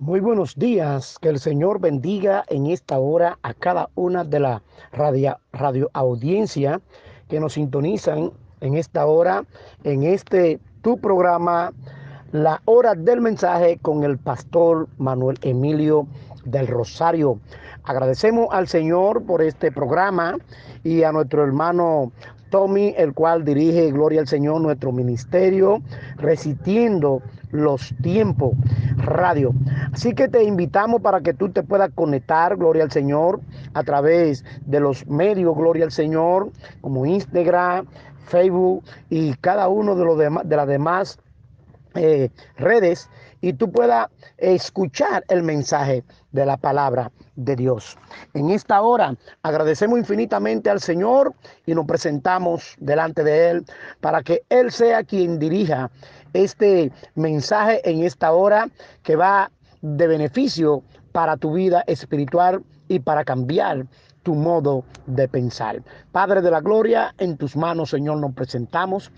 Muy buenos días, que el Señor bendiga en esta hora a cada una de la radio, audiencia que nos sintonizan en esta hora, en este tu programa, La Hora del Mensaje con el pastor Manuel Emilio del Rosario. Agradecemos al Señor por este programa y a nuestro hermano Tommy, el cual dirige, gloria al Señor, nuestro ministerio, resistiendo los tiempos radio. Así que te invitamos para que tú te puedas conectar, gloria al Señor, a través de los medios, gloria al Señor, como Instagram, Facebook y cada uno de, los de las demás eh, redes y tú puedas escuchar el mensaje de la palabra de Dios. En esta hora agradecemos infinitamente al Señor y nos presentamos delante de Él para que Él sea quien dirija este mensaje en esta hora que va de beneficio para tu vida espiritual y para cambiar tu modo de pensar. Padre de la gloria, en tus manos, Señor, nos presentamos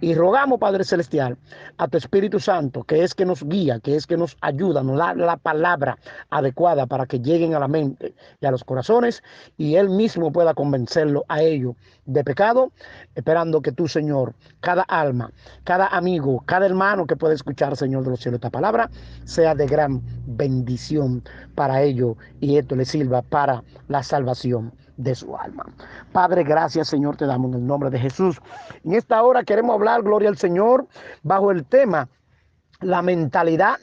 y rogamos, Padre Celestial, a tu Espíritu Santo, que es que nos guía, que es que nos ayuda, nos da la palabra adecuada para que lleguen a la mente y a los corazones y Él mismo pueda convencerlo a ellos de pecado, esperando que tú, Señor, cada alma, cada amigo, cada hermano que pueda escuchar, Señor de los cielos, esta palabra, sea de gran bendición para ellos y esto le sirva para la salvación de su alma. Padre, gracias Señor, te damos en el nombre de Jesús. En esta hora queremos hablar, gloria al Señor, bajo el tema, la mentalidad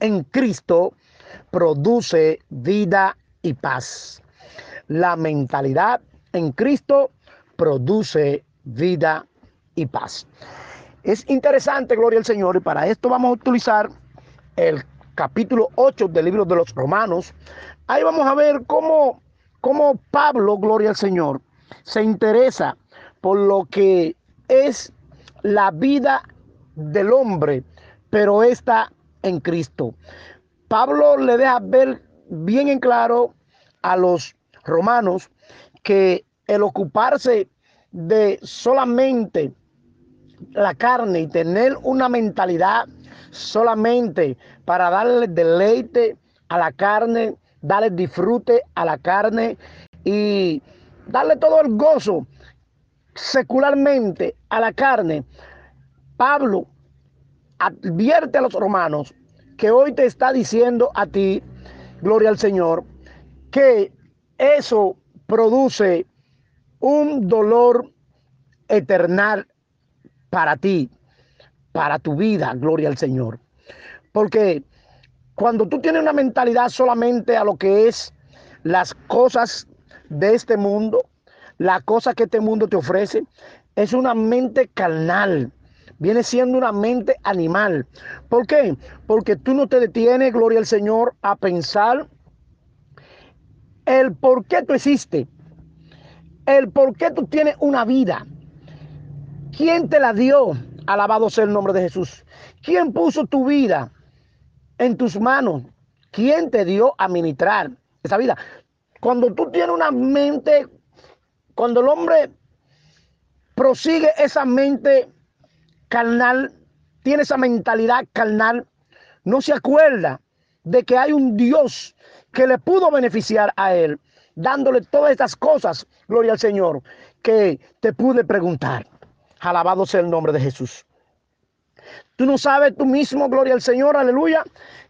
en Cristo produce vida y paz. La mentalidad en Cristo produce vida y paz. Es interesante, gloria al Señor, y para esto vamos a utilizar el capítulo 8 del libro de los Romanos. Ahí vamos a ver cómo como Pablo, gloria al Señor, se interesa por lo que es la vida del hombre, pero está en Cristo. Pablo le deja ver bien en claro a los romanos que el ocuparse de solamente la carne y tener una mentalidad solamente para darle deleite a la carne, darle disfrute a la carne y darle todo el gozo secularmente a la carne. Pablo advierte a los romanos que hoy te está diciendo a ti, gloria al Señor, que eso produce un dolor eternal para ti, para tu vida, gloria al Señor. Porque cuando tú tienes una mentalidad solamente a lo que es las cosas de este mundo, la cosa que este mundo te ofrece, es una mente carnal. Viene siendo una mente animal. ¿Por qué? Porque tú no te detienes, gloria al Señor, a pensar el por qué tú existes, el por qué tú tienes una vida. ¿Quién te la dio? Alabado sea el nombre de Jesús. ¿Quién puso tu vida? En tus manos. ¿Quién te dio a ministrar esa vida? Cuando tú tienes una mente, cuando el hombre prosigue esa mente carnal, tiene esa mentalidad carnal, no se acuerda de que hay un Dios que le pudo beneficiar a él, dándole todas estas cosas, gloria al Señor, que te pude preguntar. Alabado sea el nombre de Jesús. Tú no sabes tú mismo, gloria al Señor, aleluya,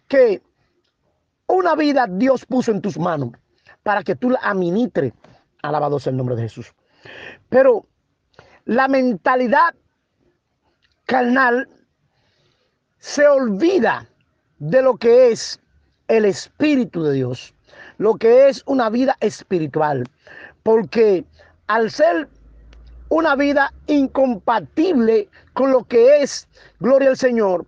que una vida Dios puso en tus manos para que tú la administres. Alabado sea el nombre de Jesús. Pero la mentalidad carnal se olvida de lo que es el Espíritu de Dios, lo que es una vida espiritual. Porque al ser una vida incompatible con lo que es, gloria al Señor,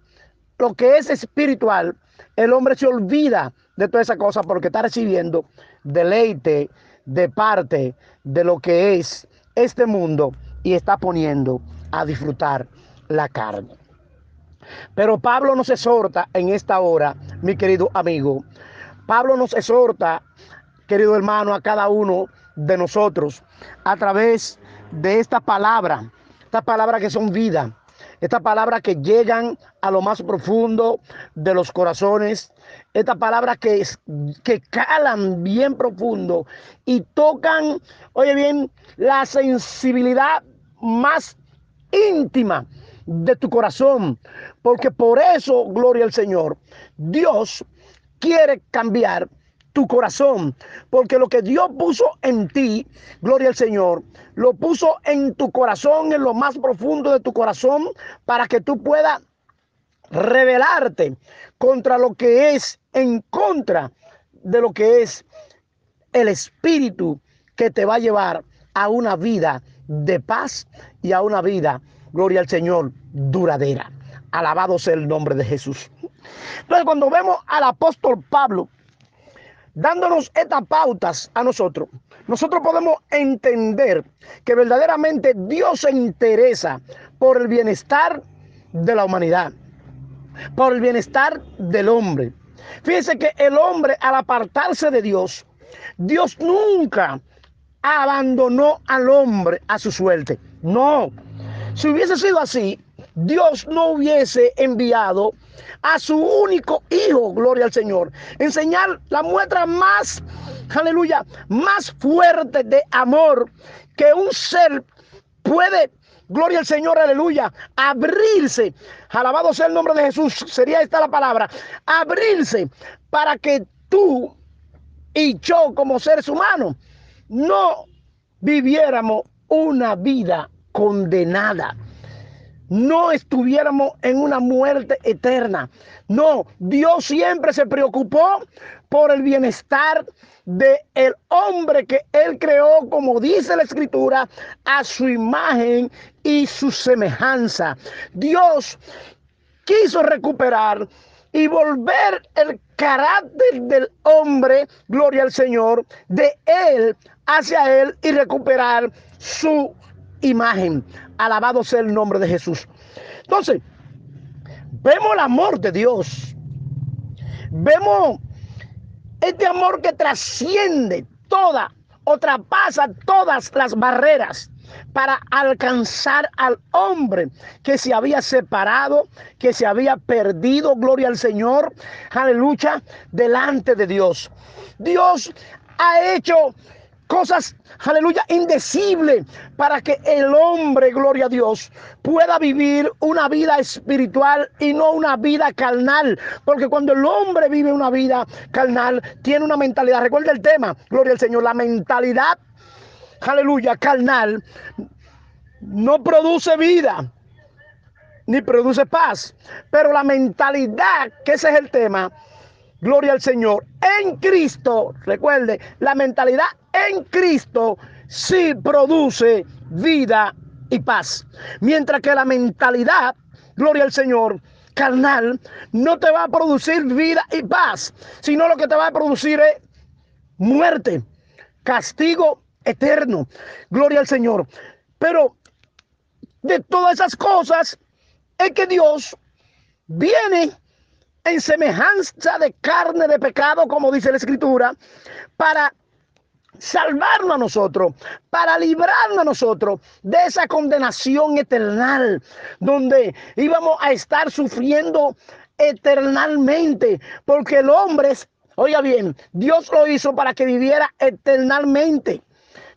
lo que es espiritual, el hombre se olvida de toda esa cosa porque está recibiendo deleite de parte de lo que es este mundo y está poniendo a disfrutar la carne. Pero Pablo nos exhorta en esta hora, mi querido amigo. Pablo nos exhorta, querido hermano, a cada uno de nosotros a través de esta palabra, esta palabra que son vida, Estas palabras que llegan a lo más profundo de los corazones. Estas palabras que, que calan bien profundo y tocan, oye bien, la sensibilidad más íntima de tu corazón. Porque por eso, gloria al Señor, Dios quiere cambiar tu corazón, porque lo que Dios puso en ti, gloria al Señor, lo puso en tu corazón, en lo más profundo de tu corazón, para que tú puedas rebelarte contra lo que es en contra de lo que es el espíritu que te va a llevar a una vida de paz y a una vida, gloria al Señor, duradera. Alabado sea el nombre de Jesús. Entonces, cuando vemos al apóstol Pablo dándonos estas pautas a nosotros, nosotros podemos entender que verdaderamente Dios se interesa por el bienestar de la humanidad, por el bienestar del hombre. Fíjense que el hombre al apartarse de Dios, Dios nunca abandonó al hombre a su suerte. No, si hubiese sido así, Dios no hubiese enviado a su único hijo, gloria al Señor. Enseñar la muestra más, aleluya, más fuerte de amor que un ser puede gloria al Señor, aleluya, abrirse, alabado sea el nombre de Jesús, sería esta la palabra, abrirse para que tú y yo como seres humanos no viviéramos una vida condenada no estuviéramos en una muerte eterna. No, Dios siempre se preocupó por el bienestar del el hombre que él creó, como dice la escritura, a su imagen y su semejanza. Dios quiso recuperar y volver el carácter del hombre, gloria al Señor, de él hacia él y recuperar su imagen. Alabado sea el nombre de Jesús. Entonces, vemos el amor de Dios. Vemos este amor que trasciende toda o traspasa todas las barreras para alcanzar al hombre que se había separado, que se había perdido, gloria al Señor, aleluya, delante de Dios. Dios ha hecho cosas, aleluya, indecibles para que el hombre, gloria a Dios, pueda vivir una vida espiritual y no una vida carnal. Porque cuando el hombre vive una vida carnal, tiene una mentalidad. Recuerda el tema, gloria al Señor, la mentalidad, aleluya, carnal, no produce vida ni produce paz. Pero la mentalidad, que ese es el tema, gloria al Señor, en Cristo, recuerde, la mentalidad en Cristo sí produce vida y paz. Mientras que la mentalidad, gloria al Señor, carnal, no te va a producir vida y paz, sino lo que te va a producir es muerte, castigo eterno. Gloria al Señor. Pero de todas esas cosas es que Dios viene en semejanza de carne de pecado, como dice la escritura, para salvarnos a nosotros, para librarnos a nosotros de esa condenación eternal, donde íbamos a estar sufriendo eternalmente, porque el hombre oiga bien, Dios lo hizo para que viviera eternamente.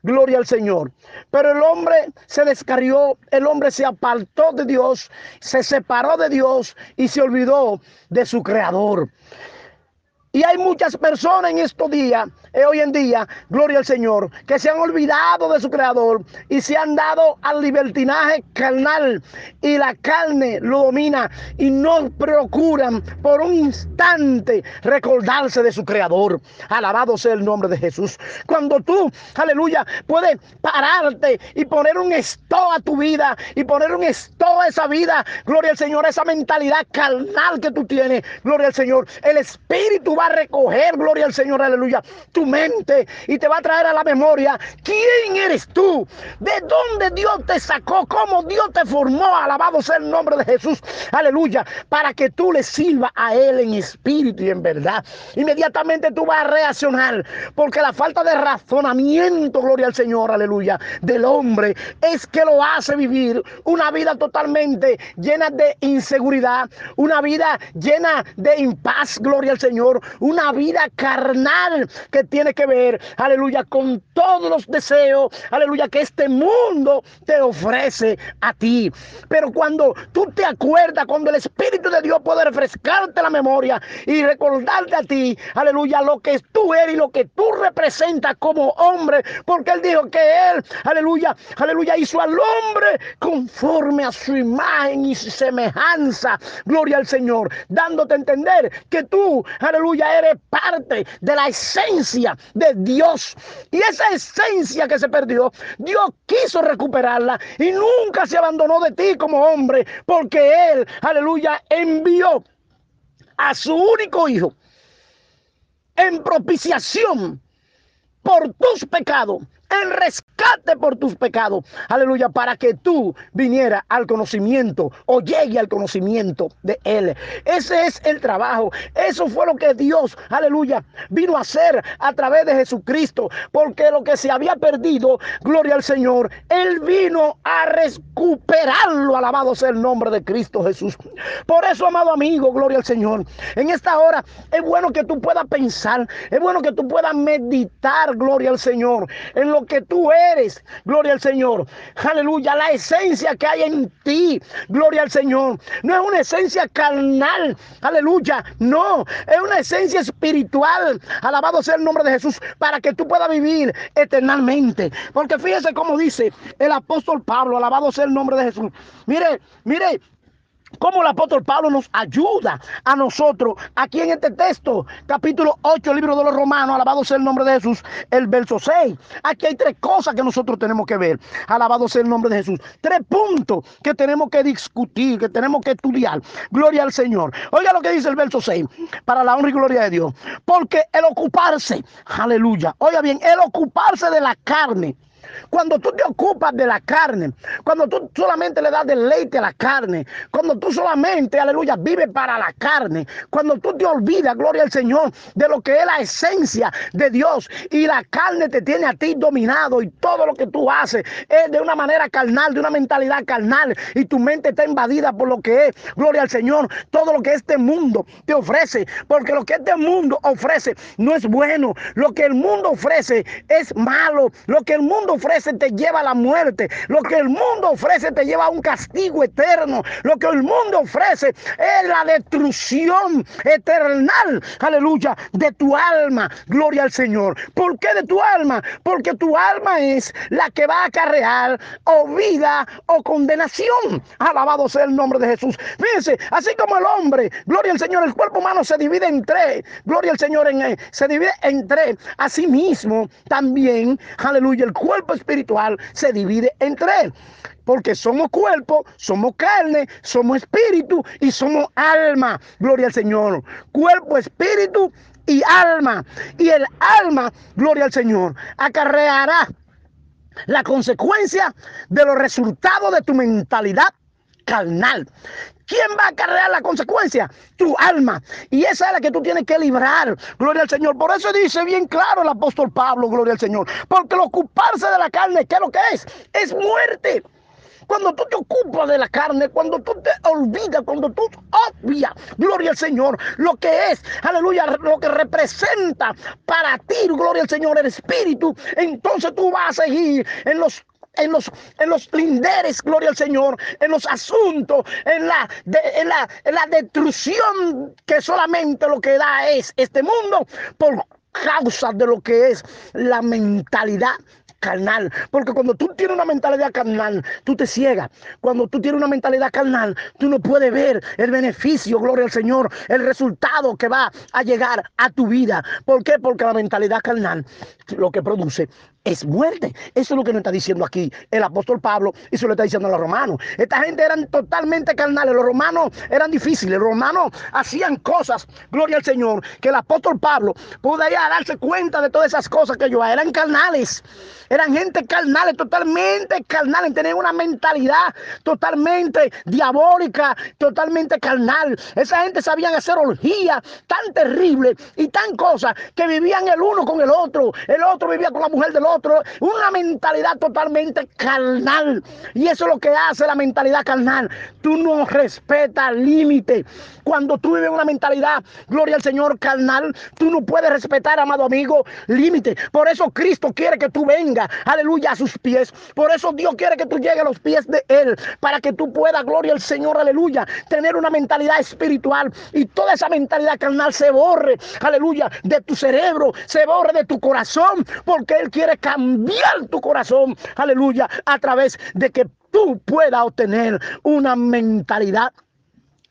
Gloria al Señor. Pero el hombre se descarrió, el hombre se apartó de Dios, se separó de Dios y se olvidó de su creador. Y hay muchas personas en estos días hoy en día, gloria al Señor, que se han olvidado de su creador y se han dado al libertinaje carnal y la carne lo domina y no procuran por un instante recordarse de su creador. Alabado sea el nombre de Jesús. Cuando tú, aleluya, puedes pararte y poner un stop a tu vida y poner un stop a esa vida, gloria al Señor, esa mentalidad carnal que tú tienes, gloria al Señor. El Espíritu va a recoger, gloria al Señor, aleluya, mente y te va a traer a la memoria quién eres tú, de dónde Dios te sacó, cómo Dios te formó. Alabado sea el nombre de Jesús. Aleluya. Para que tú le sirvas a Él en espíritu y en verdad. Inmediatamente tú vas a reaccionar porque la falta de razonamiento, gloria al Señor, aleluya, del hombre es que lo hace vivir una vida totalmente llena de inseguridad, una vida llena de impaz, gloria al Señor, una vida carnal que tiene que ver, aleluya, con todos los deseos, aleluya, que este mundo te ofrece a ti. Pero cuando tú te acuerdas, cuando el Espíritu de Dios puede refrescarte la memoria y recordarte a ti, aleluya, lo que tú eres y lo que tú representas como hombre, porque Él dijo que Él, aleluya, aleluya, hizo al hombre conforme a su imagen y semejanza. Gloria al Señor, dándote a entender que tú, aleluya, eres parte de la esencia de Dios. Y esa esencia que se perdió, Dios quiso recuperarla y nunca se abandonó de ti como hombre, porque Él, aleluya, envió a su único hijo en propiciación por tus pecados en rescate por tus pecados. Aleluya, para que tú viniera al conocimiento o llegue al conocimiento de Él. Ese es el trabajo. Eso fue lo que Dios, aleluya, vino a hacer a través de Jesucristo. Porque lo que se había perdido, gloria al Señor, Él vino a recuperarlo. Alabado sea el nombre de Cristo Jesús. Por eso, amado amigo, gloria al Señor. En esta hora es bueno que tú puedas pensar, es bueno que tú puedas meditar, gloria al Señor, en que tú eres. Gloria al Señor. Aleluya. La esencia que hay en ti. Gloria al Señor. No es una esencia carnal. Aleluya. No. Es una esencia espiritual. Alabado sea el nombre de Jesús. Para que tú puedas vivir eternamente. Porque fíjese cómo dice el apóstol Pablo. Alabado sea el nombre de Jesús. Mire, mire cómo el apóstol Pablo nos ayuda a nosotros aquí en este texto, capítulo 8, libro de los Romanos, alabado sea el nombre de Jesús, el verso 6. Aquí hay tres cosas que nosotros tenemos que ver, alabado sea el nombre de Jesús. Tres puntos que tenemos que discutir, que tenemos que estudiar. Gloria al Señor. Oiga lo que dice el verso 6, para la honra y gloria de Dios. Porque el ocuparse, aleluya, oiga bien, el ocuparse de la carne cuando tú te ocupas de la carne, cuando tú solamente le das deleite a la carne, cuando tú solamente, aleluya, vives para la carne, cuando tú te olvidas, gloria al Señor, de lo que es la esencia de Dios y la carne te tiene a ti dominado y todo lo que tú haces es de una manera carnal, de una mentalidad carnal y tu mente está invadida por lo que es, gloria al Señor, todo lo que este mundo te ofrece, porque lo que este mundo ofrece no es bueno, lo que el mundo ofrece es malo, lo que el mundo ofrece te lleva a la muerte. Lo que el mundo ofrece te lleva a un castigo eterno. Lo que el mundo ofrece es la destrucción eternal. Aleluya. De tu alma. Gloria al Señor. ¿Por qué de tu alma? Porque tu alma es la que va a acarrear o vida o condenación. Alabado sea el nombre de Jesús. Fíjense, así como el hombre, gloria al Señor, el cuerpo humano se divide en tres. Gloria al Señor, en, eh, se divide en tres. Asimismo, también, aleluya, el cuerpo espiritual se divide en tres. Porque somos cuerpo, somos carne, somos espíritu y somos alma. Gloria al Señor. Cuerpo, espíritu y alma. Y el alma, gloria al Señor, acarreará la consecuencia de los resultados de tu mentalidad carnal. ¿Quién va a cargar la consecuencia? Tu alma. Y esa es la que tú tienes que librar. Gloria al Señor. Por eso dice bien claro el apóstol Pablo, gloria al Señor. Porque el ocuparse de la carne, ¿qué es lo que es? Es muerte. Cuando tú te ocupas de la carne, cuando tú te olvidas, cuando tú obvias, gloria al Señor, lo que es, aleluya, lo que representa para ti, gloria al Señor, el Espíritu, entonces tú vas a seguir en los en los, en los linderes, gloria al Señor, en los asuntos, en la, en, la, en la destrucción que solamente lo que da es este mundo por causa de lo que es la mentalidad carnal. Porque cuando tú tienes una mentalidad carnal, tú te ciegas. Cuando tú tienes una mentalidad carnal, tú no puedes ver el beneficio, gloria al Señor, el resultado que va a llegar a tu vida. ¿Por qué? Porque la mentalidad carnal lo que produce es muerte. Eso es lo que nos está diciendo aquí el apóstol Pablo y se lo está diciendo a los romanos. Esta gente eran totalmente carnales. Los romanos eran difíciles. Los romanos hacían cosas, gloria al Señor, que el apóstol Pablo podía darse cuenta de todas esas cosas que ellos eran carnales. Eran gente carnales, totalmente carnales. Tenían una mentalidad totalmente diabólica, totalmente carnal. Esa gente sabían hacer orgías tan terribles y tan cosas que vivían el uno con el otro. El otro vivía con la mujer del otro. Una mentalidad totalmente carnal. Y eso es lo que hace la mentalidad carnal. Tú no respetas límite. Cuando tú vives una mentalidad, gloria al Señor, carnal, tú no puedes respetar, amado amigo, límite. Por eso Cristo quiere que tú vengas, aleluya, a sus pies. Por eso Dios quiere que tú llegues a los pies de Él, para que tú puedas, gloria al Señor, aleluya, tener una mentalidad espiritual y toda esa mentalidad carnal se borre, aleluya, de tu cerebro, se borre de tu corazón, porque Él quiere cambiar tu corazón, aleluya, a través de que tú puedas obtener una mentalidad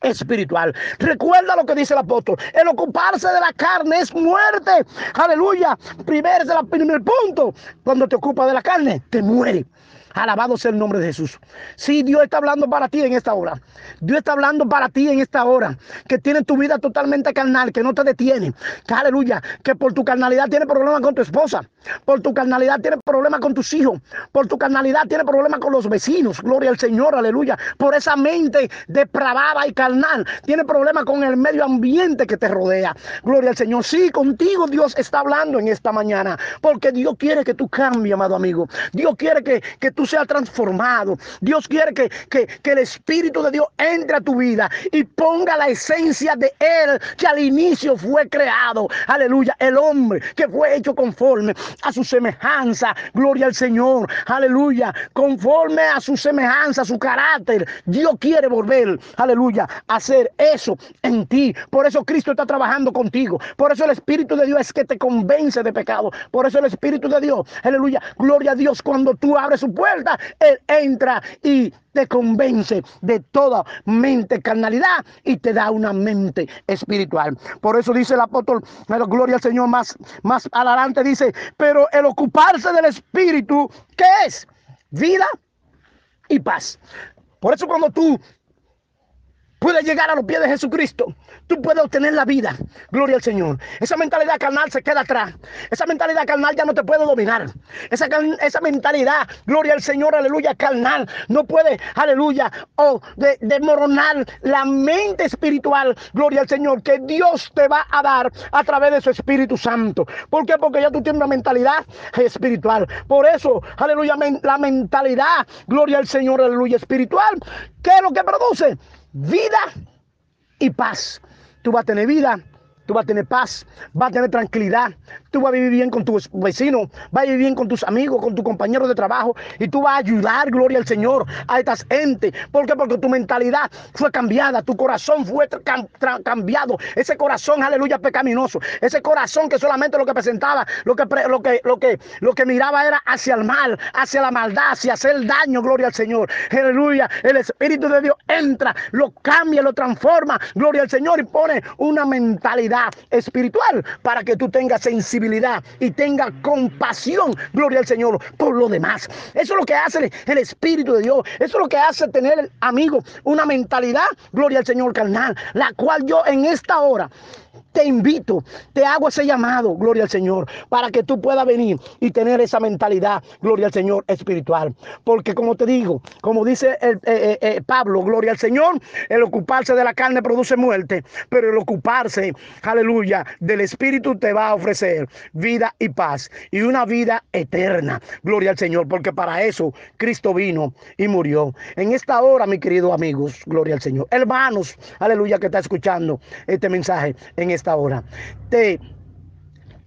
espiritual. Recuerda lo que dice el apóstol. El ocuparse de la carne es muerte. Aleluya. El primer punto. Cuando te ocupas de la carne, te muere. Alabado sea el nombre de Jesús. Sí, Dios está hablando para ti en esta hora. Dios está hablando para ti en esta hora. Que tiene tu vida totalmente carnal, que no te detiene. Que, aleluya. Que por tu carnalidad tiene problemas con tu esposa. Por tu carnalidad tiene problemas con tus hijos. Por tu carnalidad tiene problemas con los vecinos. Gloria al Señor, aleluya. Por esa mente depravada y carnal. Tiene problemas con el medio ambiente que te rodea. Gloria al Señor. Sí, contigo Dios está hablando en esta mañana. Porque Dios quiere que tú cambies, amado amigo. Dios quiere que, que tú sea transformado. Dios quiere que, que, que el Espíritu de Dios entre a tu vida y ponga la esencia de Él que al inicio fue creado. Aleluya. El hombre que fue hecho conforme a su semejanza. Gloria al Señor. Aleluya. Conforme a su semejanza, su carácter. Dios quiere volver. Aleluya. A hacer eso en ti. Por eso Cristo está trabajando contigo. Por eso el Espíritu de Dios es que te convence de pecado. Por eso el Espíritu de Dios. Aleluya. Gloria a Dios cuando tú abres su puerta él entra y te convence de toda mente carnalidad y te da una mente espiritual. Por eso dice el apóstol, gloria al Señor, más, más adelante dice, pero el ocuparse del espíritu, ¿qué es? Vida y paz. Por eso cuando tú puedes llegar a los pies de Jesucristo, tú puedes obtener la vida. Gloria al Señor. Esa mentalidad carnal se queda atrás. Esa mentalidad carnal ya no te puede dominar. Esa, esa mentalidad, gloria al Señor, aleluya, carnal, no puede, aleluya, o desmoronar la mente espiritual, gloria al Señor, que Dios te va a dar a través de su Espíritu Santo. ¿Por qué? Porque ya tú tienes una mentalidad espiritual. Por eso, aleluya, la mentalidad, gloria al Señor, aleluya, espiritual, ¿qué es lo que produce? Vida y paz. Tú vas a tener vida tú vas a tener paz, vas a tener tranquilidad, tú vas a vivir bien con tus vecinos, vas a vivir bien con tus amigos, con tus compañeros de trabajo y tú vas a ayudar, gloria al Señor, a estas gente. ¿Por qué? Porque tu mentalidad fue cambiada, tu corazón fue cambiado, ese corazón, aleluya, pecaminoso, ese corazón que solamente lo que presentaba, lo que, lo que, lo que, lo que miraba era hacia el mal, hacia la maldad, hacia hacer daño, gloria al Señor. Aleluya, el Espíritu de Dios entra, lo cambia, lo transforma, gloria al Señor y pone una mentalidad espiritual para que tú tengas sensibilidad y tengas compasión, gloria al Señor, por lo demás. Eso es lo que hace el Espíritu de Dios. Eso es lo que hace tener, amigo, una mentalidad, gloria al Señor carnal, la cual yo en esta hora te invito, te hago ese llamado, gloria al Señor, para que tú puedas venir y tener esa mentalidad, gloria al Señor, espiritual. Porque como te digo, como dice el, eh, eh, eh, Pablo, gloria al Señor, el ocuparse de la carne produce muerte, pero el ocuparse, aleluya, del Espíritu te va a ofrecer vida y paz y una vida eterna. Gloria al Señor, porque para eso Cristo vino y murió. En esta hora, mi querido amigos, gloria al Señor. Hermanos, aleluya, que está escuchando este mensaje en esta hora. Te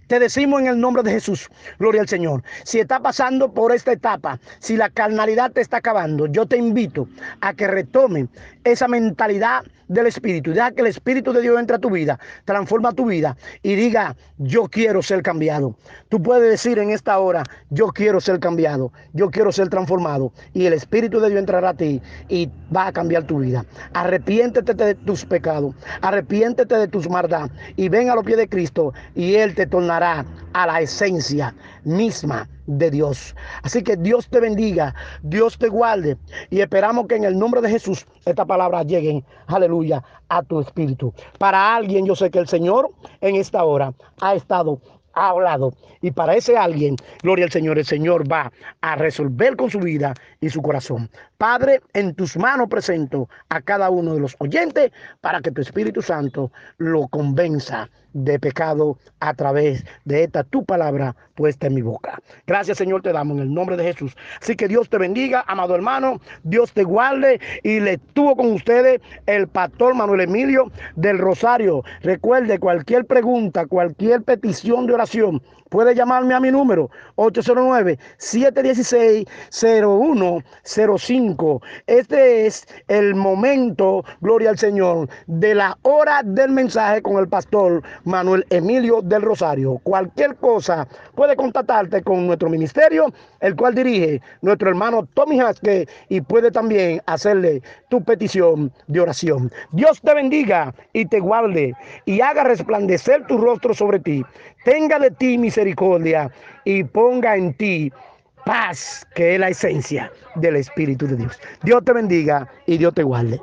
te decimos en el nombre de Jesús, gloria al Señor. Si está pasando por esta etapa, si la carnalidad te está acabando, yo te invito a que retome esa mentalidad del Espíritu. Deja que el Espíritu de Dios entre a tu vida, transforma tu vida y diga, yo quiero ser cambiado. Tú puedes decir en esta hora, yo quiero ser cambiado, yo quiero ser transformado. Y el Espíritu de Dios entrará a ti y va a cambiar tu vida. Arrepiéntete de tus pecados, arrepiéntete de tus maldad y ven a los pies de Cristo y Él te tornará a la esencia misma de Dios. Así que Dios te bendiga, Dios te guarde y esperamos que en el nombre de Jesús esta palabra llegue, aleluya, a tu espíritu. Para alguien yo sé que el Señor en esta hora ha estado ha hablado. Y para ese alguien, gloria al Señor, el Señor va a resolver con su vida y su corazón. Padre, en tus manos presento a cada uno de los oyentes para que tu Espíritu Santo lo convenza de pecado a través de esta tu palabra puesta en mi boca. Gracias Señor te damos en el nombre de Jesús. Así que Dios te bendiga, amado hermano, Dios te guarde y le tuvo con ustedes el pastor Manuel Emilio del Rosario. Recuerde cualquier pregunta, cualquier petición de oración, puede llamarme a mi número 809-716-0105. Este es el momento, gloria al Señor, de la hora del mensaje con el pastor Manuel Emilio del Rosario. Cualquier cosa puede contactarte con nuestro ministerio, el cual dirige nuestro hermano Tommy Haske y puede también hacerle tu petición de oración. Dios te bendiga y te guarde y haga resplandecer tu rostro sobre ti. Tenga de ti misericordia y ponga en ti paz, que es la esencia del Espíritu de Dios. Dios te bendiga y Dios te guarde.